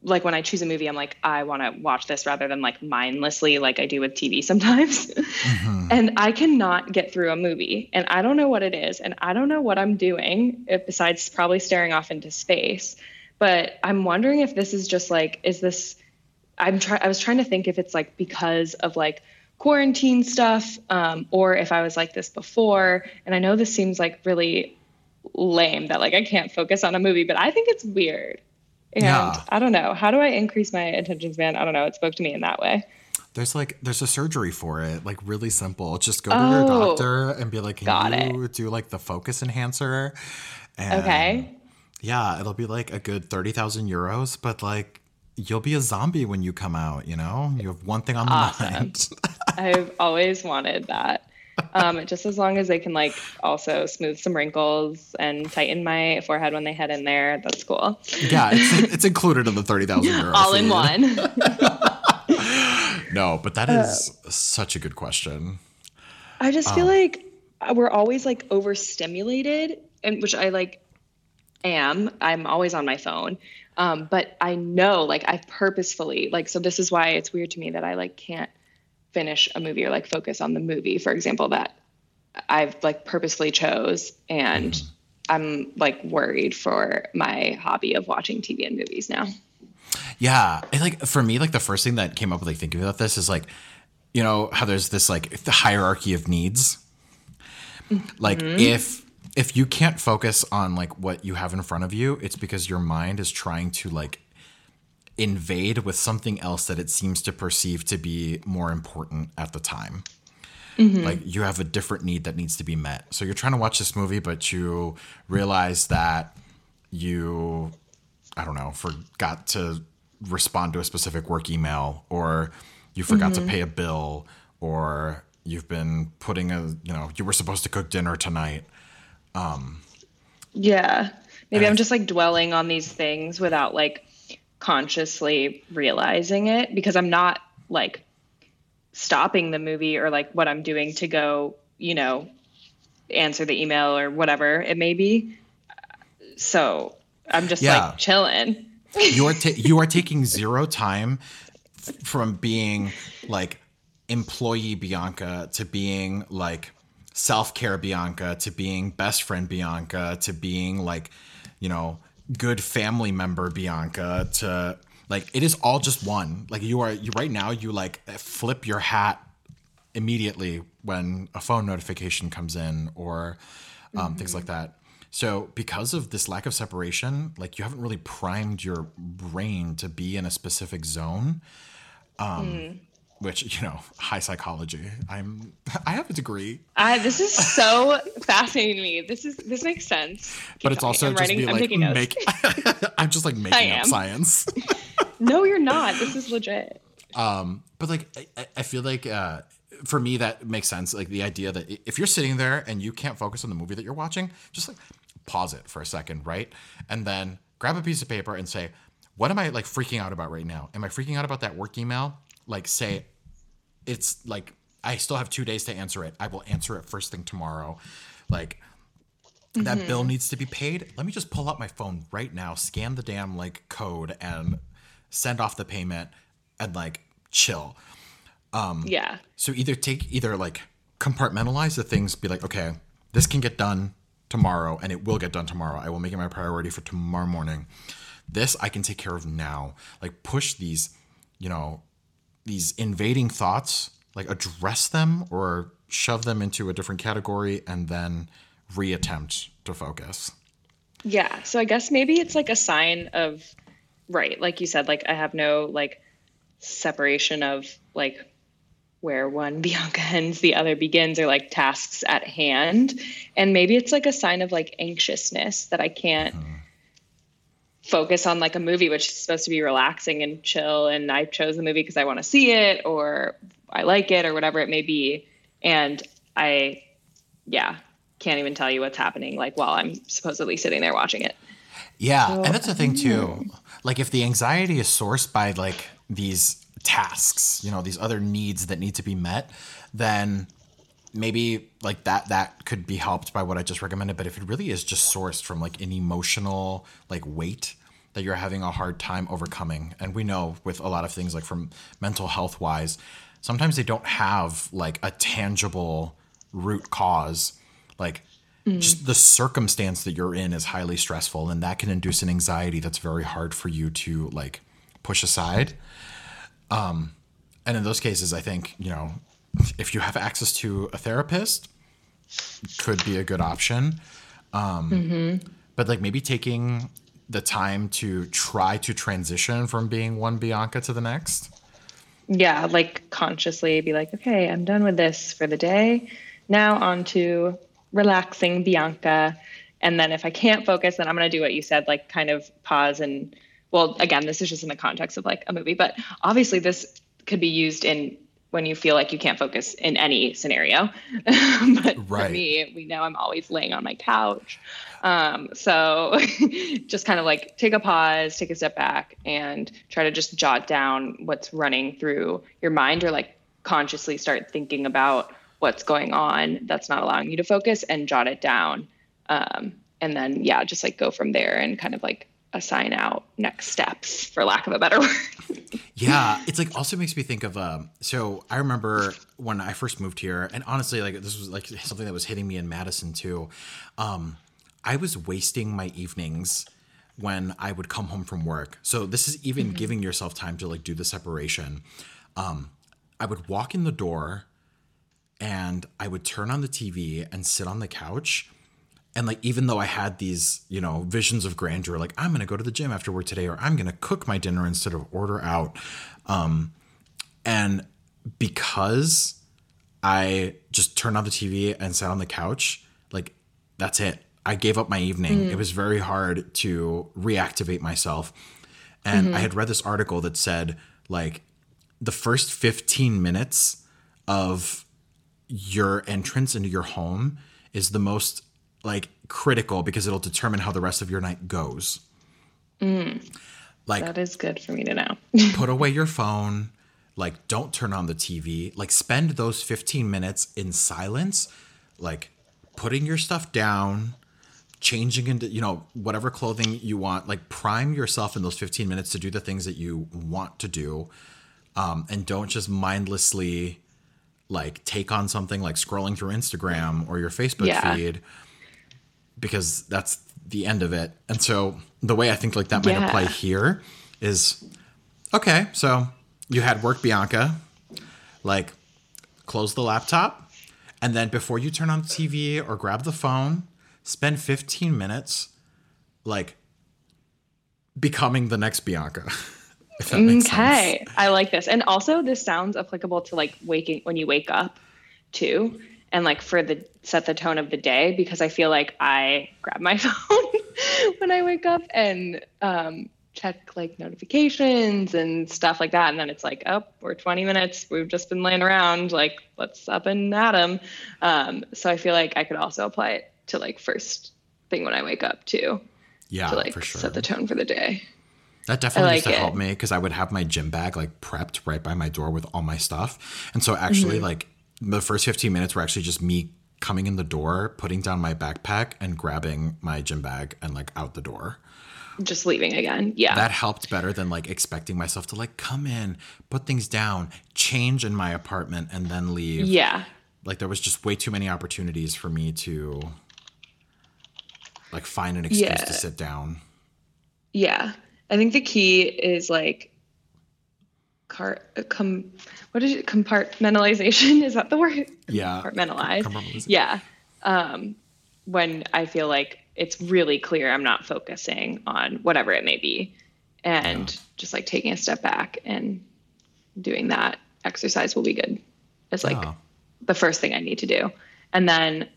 like when i choose a movie i'm like i want to watch this rather than like mindlessly like i do with tv sometimes mm-hmm. and i cannot get through a movie and i don't know what it is and i don't know what i'm doing if, besides probably staring off into space but i'm wondering if this is just like is this i'm trying i was trying to think if it's like because of like quarantine stuff um, or if I was like this before. And I know this seems like really lame that like I can't focus on a movie, but I think it's weird. And yeah. I don't know. How do I increase my attention span? I don't know. It spoke to me in that way. There's like there's a surgery for it, like really simple. Just go to oh, your doctor and be like, "Can you it. do like the focus enhancer?" And okay. Yeah, it'll be like a good thirty thousand euros, but like you'll be a zombie when you come out. You know, you have one thing on the awesome. mind. I've always wanted that. Um, just as long as they can like also smooth some wrinkles and tighten my forehead when they head in there, that's cool. Yeah, it's, it's included in the thirty thousand euros. All in one. no, but that is uh, such a good question. I just feel um, like we're always like overstimulated, and which I like am. I'm always on my phone. Um, but I know, like, I purposefully, like, so this is why it's weird to me that I like can't finish a movie or like focus on the movie, for example, that I've like purposely chose. And mm. I'm like worried for my hobby of watching TV and movies now. Yeah. And like for me, like the first thing that came up with like thinking about this is like, you know, how there's this like the hierarchy of needs. Mm-hmm. Like if if you can't focus on like what you have in front of you, it's because your mind is trying to like invade with something else that it seems to perceive to be more important at the time. Mm-hmm. Like you have a different need that needs to be met. So you're trying to watch this movie, but you realize that you, I don't know, forgot to respond to a specific work email, or you forgot mm-hmm. to pay a bill, or you've been putting a, you know, you were supposed to cook dinner tonight. Um, yeah. Maybe I'm just like dwelling on these things without like consciously realizing it because I'm not like stopping the movie or like what I'm doing to go, you know, answer the email or whatever it may be. So I'm just Yeah. like chilling. you are ta- you are taking zero time f- from being like employee Bianca to being like self-care Bianca to being best friend Bianca to being like you know good family member Bianca to like it is all just one. Like you are you right now you like flip your hat immediately when a phone notification comes in or um, things like that. So, because of this lack of separation, like you haven't really primed your brain to be in a specific zone, um, which you know, high psychology. I'm I have a degree, I, this is so fascinating to me. This is this makes sense. Keep but it's talking. also I'm just writing, be I'm like make. I'm just like making up science. no, you're not. This is legit. Um, but like I- I, I feel like uh, for me that makes sense. Like the idea that if you're sitting there and you can't focus on the movie that you're watching, just like pause it for a second, right? And then grab a piece of paper and say, what am I like freaking out about right now? Am I freaking out about that work email? Like say it's like I still have two days to answer it. I will answer it first thing tomorrow. Like that bill needs to be paid. Let me just pull up my phone right now, scan the damn like code and send off the payment and like chill. Um Yeah. So either take either like compartmentalize the things, be like, okay, this can get done tomorrow and it will get done tomorrow. I will make it my priority for tomorrow morning. This I can take care of now. Like push these, you know, these invading thoughts, like address them or shove them into a different category and then reattempt to focus. Yeah. So I guess maybe it's like a sign of right, like you said, like I have no like separation of like where one Bianca ends, the other begins, or like tasks at hand. And maybe it's like a sign of like anxiousness that I can't mm-hmm. Focus on like a movie, which is supposed to be relaxing and chill. And I chose the movie because I want to see it or I like it or whatever it may be. And I, yeah, can't even tell you what's happening like while I'm supposedly sitting there watching it. Yeah, and that's the thing too. Mm-hmm. Like if the anxiety is sourced by like these tasks, you know, these other needs that need to be met, then maybe like that that could be helped by what I just recommended, but if it really is just sourced from like an emotional like weight that you're having a hard time overcoming, and we know with a lot of things like from mental health wise, sometimes they don't have like a tangible root cause. Like just the circumstance that you're in is highly stressful and that can induce an anxiety that's very hard for you to like push aside. Um and in those cases i think you know if you have access to a therapist could be a good option um but like maybe taking the time to try to transition from being one bianca to the next yeah, like consciously be like, okay, I'm done with this for the day. Now on to relaxing Bianca. And then if I can't focus, then I'm going to do what you said, like kind of pause and, well, again, this is just in the context of like a movie, but obviously this could be used in when you feel like you can't focus in any scenario. but for Right. me, we know I'm always laying on my couch. Um, so just kind of like take a pause, take a step back, and try to just jot down what's running through your mind or like consciously start thinking about what's going on that's not allowing you to focus and jot it down. Um, and then, yeah, just like go from there and kind of like assign out next steps, for lack of a better word. Yeah, it's like also makes me think of um so I remember when I first moved here and honestly like this was like something that was hitting me in Madison too. Um I was wasting my evenings when I would come home from work. So this is even giving yourself time to like do the separation. Um I would walk in the door and I would turn on the TV and sit on the couch and like even though I had these, you know, visions of grandeur, like I'm gonna go to the gym after work today, or I'm gonna cook my dinner instead of order out. Um, and because I just turned on the TV and sat on the couch, like that's it. I gave up my evening. It was very hard to reactivate myself. And I had read this article that said like the first 15 minutes of your entrance into your home is the most like critical because it'll determine how the rest of your night goes. Like that is good for me to know. put away your phone. Like don't turn on the TV. Like spend those 15 minutes in silence, like putting your stuff down, changing into, you know, whatever clothing you want. Like prime yourself in those 15 minutes to do the things that you want to do. Um, and don't just mindlessly like take on something like scrolling through Instagram or your Facebook Yeah. feed because that's the end of it. And so the way I think like that might Yeah. apply here is okay, so you had work Bianca, like close the laptop, and then before you turn on the TV or grab the phone, spend 15 minutes like becoming the next Bianca. makes sense. Okay, I like this. And also, this sounds applicable to like waking when you wake up too, and like for the set the tone of the day because I feel like I grab my phone when I wake up and um, check like notifications and stuff like that, and then it's like, oh, we're 20 minutes. We've just been laying around. Like, let's up and at 'em. Um, so I feel like I could also apply it to like first thing when I wake up too Yeah, to like for sure. set the tone for the day. That definitely used like to help me because I would have my gym bag like prepped right by my door with all my stuff. And so actually, Mm-hmm. like the first 15 minutes were actually just me coming in the door, putting down my backpack, and grabbing my gym bag and like out the door. Just leaving again. Yeah. That helped better than like expecting myself to like come in, put things down, change in my apartment, and then leave. yeah. Like there was just way too many opportunities for me to like find an excuse Yeah. to sit down. Yeah. I think the key is like car com what is it compartmentalization is that the word? Yeah. compartmentalize yeah. Um when i feel like it's really clear i'm not focusing on whatever it may be and just like taking a step back and doing that exercise will be good. It's like Yeah. the first thing i need to do. And then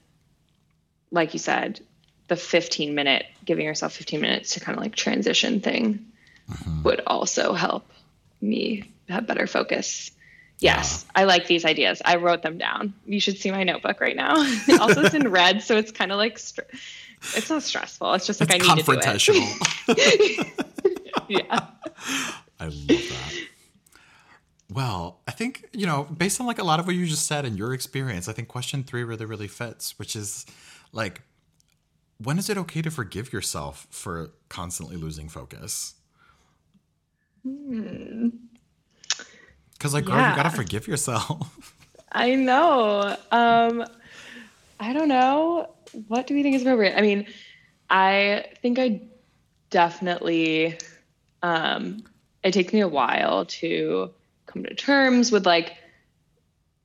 like you said the 15 minute giving yourself 15 minutes to kind of like transition thing would also help me have better focus. Yes i like these ideas. I wrote them down. You should see my notebook right now. Also it's in red so it's kind of like str- it's not stressful. It's just like It's i need to do it. confrontational. yeah. I love that. Well, I think, you know, based on like a lot of what you just said and your experience, I think question three really, really fits, which is like, when is it okay to forgive yourself for constantly losing focus? Hmm. Because, like, girl, you gotta forgive yourself. I know. Um, I don't know. What do we think is appropriate? I mean, I think I definitely, um, it takes me a while to come to terms with like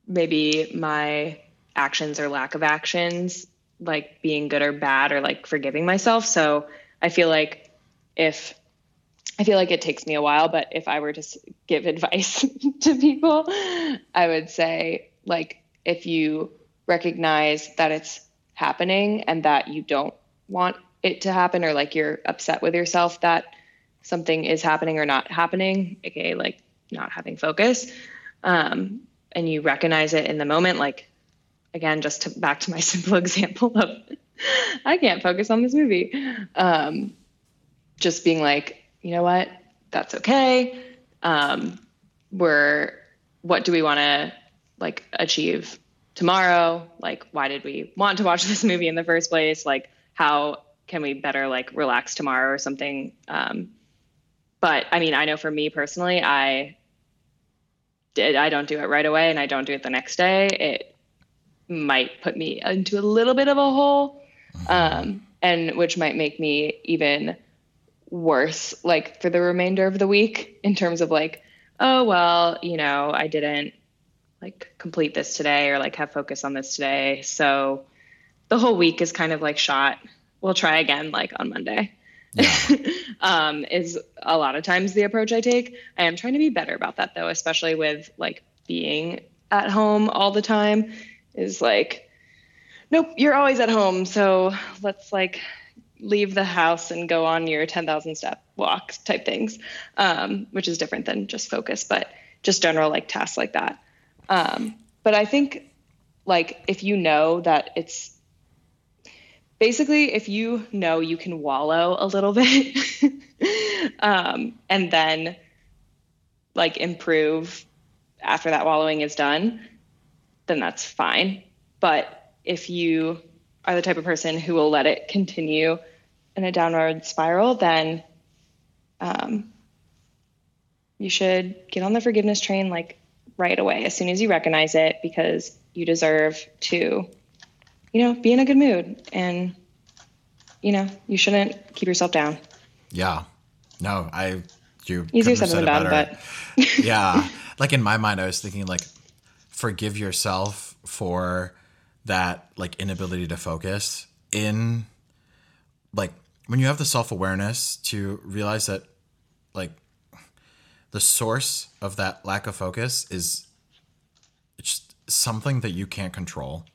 maybe my actions or lack of actions, like being good or bad or like forgiving myself. So I feel like if I feel like it takes me a while, but if I were to give advice to people, I would say, like, if you recognize that it's happening and that you don't want it to happen, or like you're upset with yourself that something is happening or not happening, aka like not having focus, um, and you recognize it in the moment, like, again, just to, back to my simple example of I can't focus on this movie. Um, just being like, you know what, that's okay. Um, we're, what do we want to like achieve tomorrow? Like, why did we want to watch this movie in the first place? Like, how can we better like relax tomorrow or something? Um, but I mean, I know for me personally, I did, I don't do it right away and I don't do it the next day. It might put me into a little bit of a hole. Um, and which might make me even worse like for the remainder of the week in terms of like oh well you know i didn't like complete this today or like have focus on this today. So the whole week is kind of like shot. We'll try again like on monday. Um, is a lot of times the approach i take. I am trying to be better about that though especially with like being at home all the time is like nope you're always at home. So let's like leave the house and go on your 10,000 step walk type things, um, which is different than just focus, but just general like tasks like that. Um, but I think like if you know that it's basically if you know you can wallow a little bit um, and then like improve after that wallowing is done, then that's fine. But if you are the type of person who will let it continue in a downward spiral, then um, you should get on the forgiveness train like right away as soon as you recognize it because you deserve to, you know, be in a good mood and, you know, you shouldn't keep yourself down. Yeah. No, I, you easier said than done, but yeah. Like in my mind, I was thinking like, forgive yourself for that like inability to focus in like when you have the self-awareness to realize that like the source of that lack of focus is just something that you can't control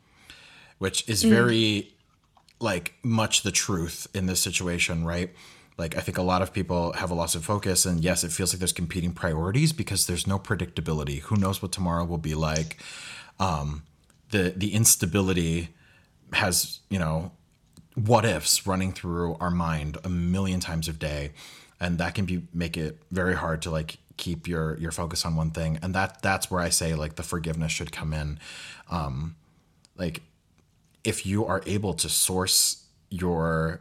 which is very like much the truth in this situation right? Like i think a lot of people have a loss of focus and yes it feels like there's competing priorities because there's no predictability. Who knows what tomorrow will be like? Um the the instability has you know what ifs running through our mind a million times a day. And that can be make it very hard to like keep your your focus on one thing. And that that's where i say like the forgiveness should come in. Um like if you are able to source your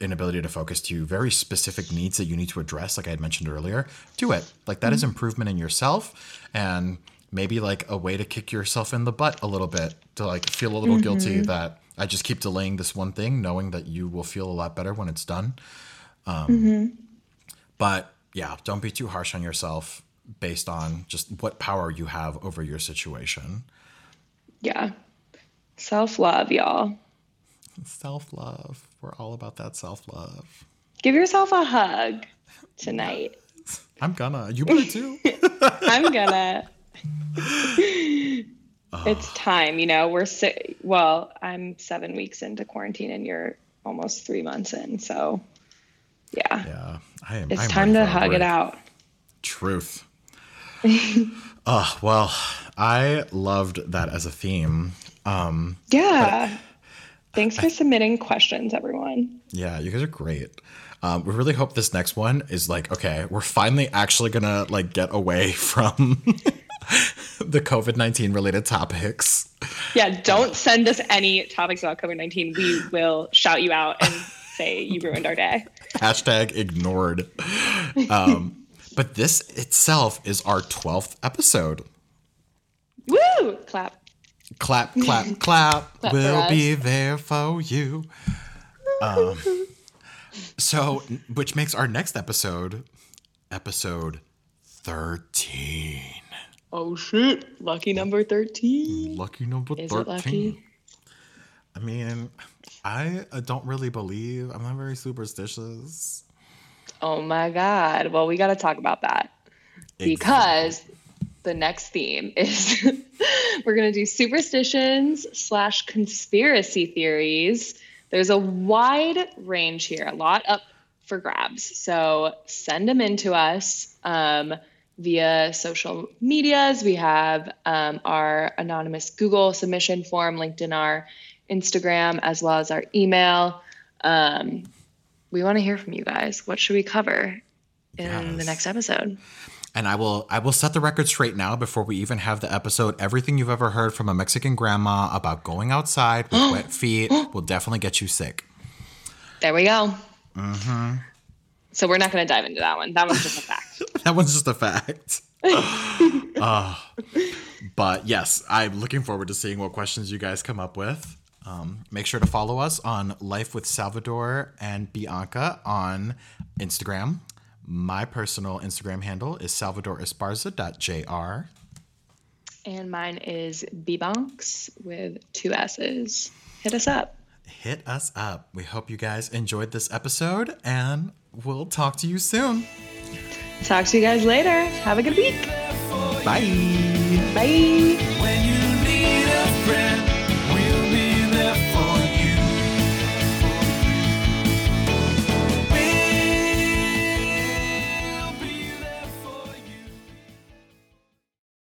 inability to focus to very specific needs that you need to address like i had mentioned earlier do it. Like that is improvement in yourself. And maybe like a way to kick yourself in the butt a little bit to like feel a little guilty that I just keep delaying this one thing, knowing that you will feel a lot better when it's done. Um, But yeah, don't be too harsh on yourself based on just what power you have over your situation. yeah. Self love, y'all. Self love. We're all about that self love. Give yourself a hug tonight. I'm gonna. You better too. I'm gonna. it's time, you know. We're si- well, I'm seven weeks into quarantine, and you're almost three months in. So, yeah, yeah, I am. it's I'm time to hug it out. Truth. oh well, I loved that as a theme. Um, Yeah. Thanks for submitting questions, everyone. Yeah, you guys are great. Um, we really hope this next one is like, okay, we're finally actually gonna like get away from the COVID nineteen related topics. Yeah, don't send us any topics about COVID 19. We will shout you out and say you ruined our day. Hashtag ignored. Um, but this itself is our twelfth episode. Woo! Clap. Clap, clap, clap. Clap we'll be there for you. Um, so, which makes our next episode episode thirteen. Oh shit. Lucky number 13. Lucky number Is 13. it lucky? I mean, I uh, don't really believe. I'm not very superstitious. Oh my God. Well, we got to talk about that because the next theme is we're going to do superstitions slash conspiracy theories. There's a wide range here, a lot up for grabs. So send them in to us um, via social medias. We have um, our anonymous Google submission form linked in our Instagram as well as our email. Um, we want to hear from you guys. What should we cover in the next episode? And I will I will set the record straight now before we even have the episode. Everything you've ever heard from a Mexican grandma about going outside with wet feet will definitely get you sick. There we go. So we're not going to dive into that one. That one's just a fact. That one's just a fact. Uh, but yes, I'm looking forward to seeing what questions you guys come up with. Um, make sure to follow us on Life with Salvador and Bianca on Instagram. My personal Instagram handle is salvadoresparza.jr. and mine is bbonks with two S's. Hit us up. Hit us up. We hope you guys enjoyed this episode and we'll talk to you soon. Talk to you guys later. Have a good week. Bye. Bye.